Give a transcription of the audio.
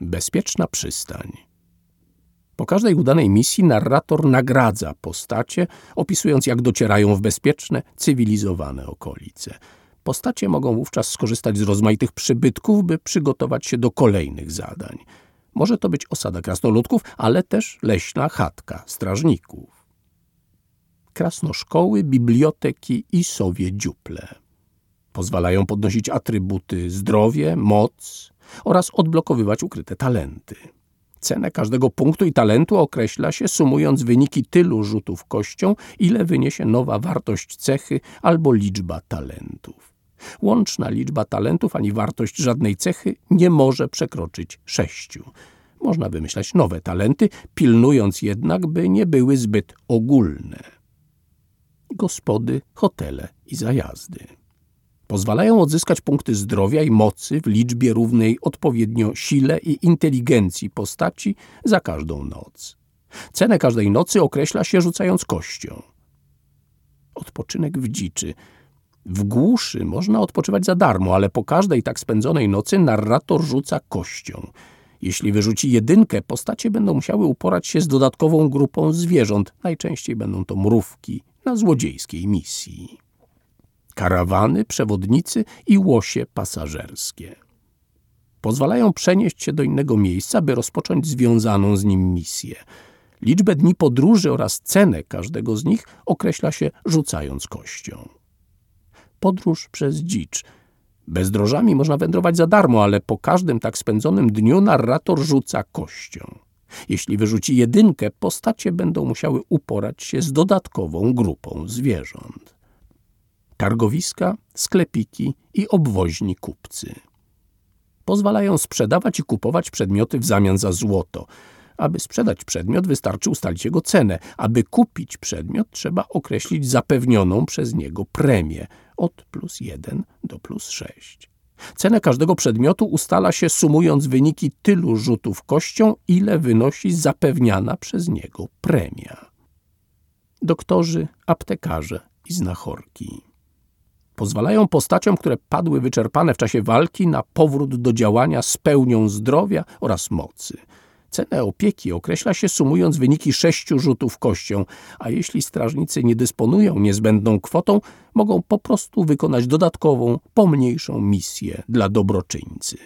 Bezpieczna przystań. Po każdej udanej misji narrator nagradza postacie, opisując jak docierają w bezpieczne, cywilizowane okolice. Postacie mogą wówczas skorzystać z rozmaitych przybytków, by przygotować się do kolejnych zadań. Może to być osada krasnoludków, ale też leśna chatka strażników. Krasnoszkoły, biblioteki i sowie dziuple. Pozwalają podnosić atrybuty zdrowie, moc oraz odblokowywać ukryte talenty. Cenę każdego punktu i talentu określa się sumując wyniki tylu rzutów kością, ile wyniesie nowa wartość cechy albo liczba talentów. Łączna liczba talentów ani wartość żadnej cechy nie może przekroczyć sześciu. Można wymyślać nowe talenty, pilnując jednak, by nie były zbyt ogólne. Gospody, hotele i zajazdy pozwalają odzyskać punkty zdrowia i mocy w liczbie równej odpowiednio sile i inteligencji postaci za każdą noc. Cenę każdej nocy określa się rzucając kością. Odpoczynek w dziczy. W głuszy można odpoczywać za darmo, ale po każdej tak spędzonej nocy narrator rzuca kością. Jeśli wyrzuci jedynkę, postacie będą musiały uporać się z dodatkową grupą zwierząt. Najczęściej będą to mrówki na złodziejskiej misji karawany, przewodnicy i łosie pasażerskie. Pozwalają przenieść się do innego miejsca, by rozpocząć związaną z nim misję. Liczbę dni podróży oraz cenę każdego z nich określa się rzucając kością. Podróż przez dzicz. Bezdrożami można wędrować za darmo, ale po każdym tak spędzonym dniu narrator rzuca kością. Jeśli wyrzuci jedynkę, postacie będą musiały uporać się z dodatkową grupą zwierząt targowiska, sklepiki i obwoźni kupcy. Pozwalają sprzedawać i kupować przedmioty w zamian za złoto. Aby sprzedać przedmiot, wystarczy ustalić jego cenę. Aby kupić przedmiot, trzeba określić zapewnioną przez niego premię od plus 1 do plus 6. Cenę każdego przedmiotu ustala się sumując wyniki tylu rzutów kością, ile wynosi zapewniana przez niego premia. Doktorzy, aptekarze i znachorki pozwalają postaciom, które padły wyczerpane w czasie walki, na powrót do działania z pełnią zdrowia oraz mocy. Cenę opieki określa się sumując wyniki sześciu rzutów kością, a jeśli strażnicy nie dysponują niezbędną kwotą, mogą po prostu wykonać dodatkową, pomniejszą misję dla dobroczyńcy.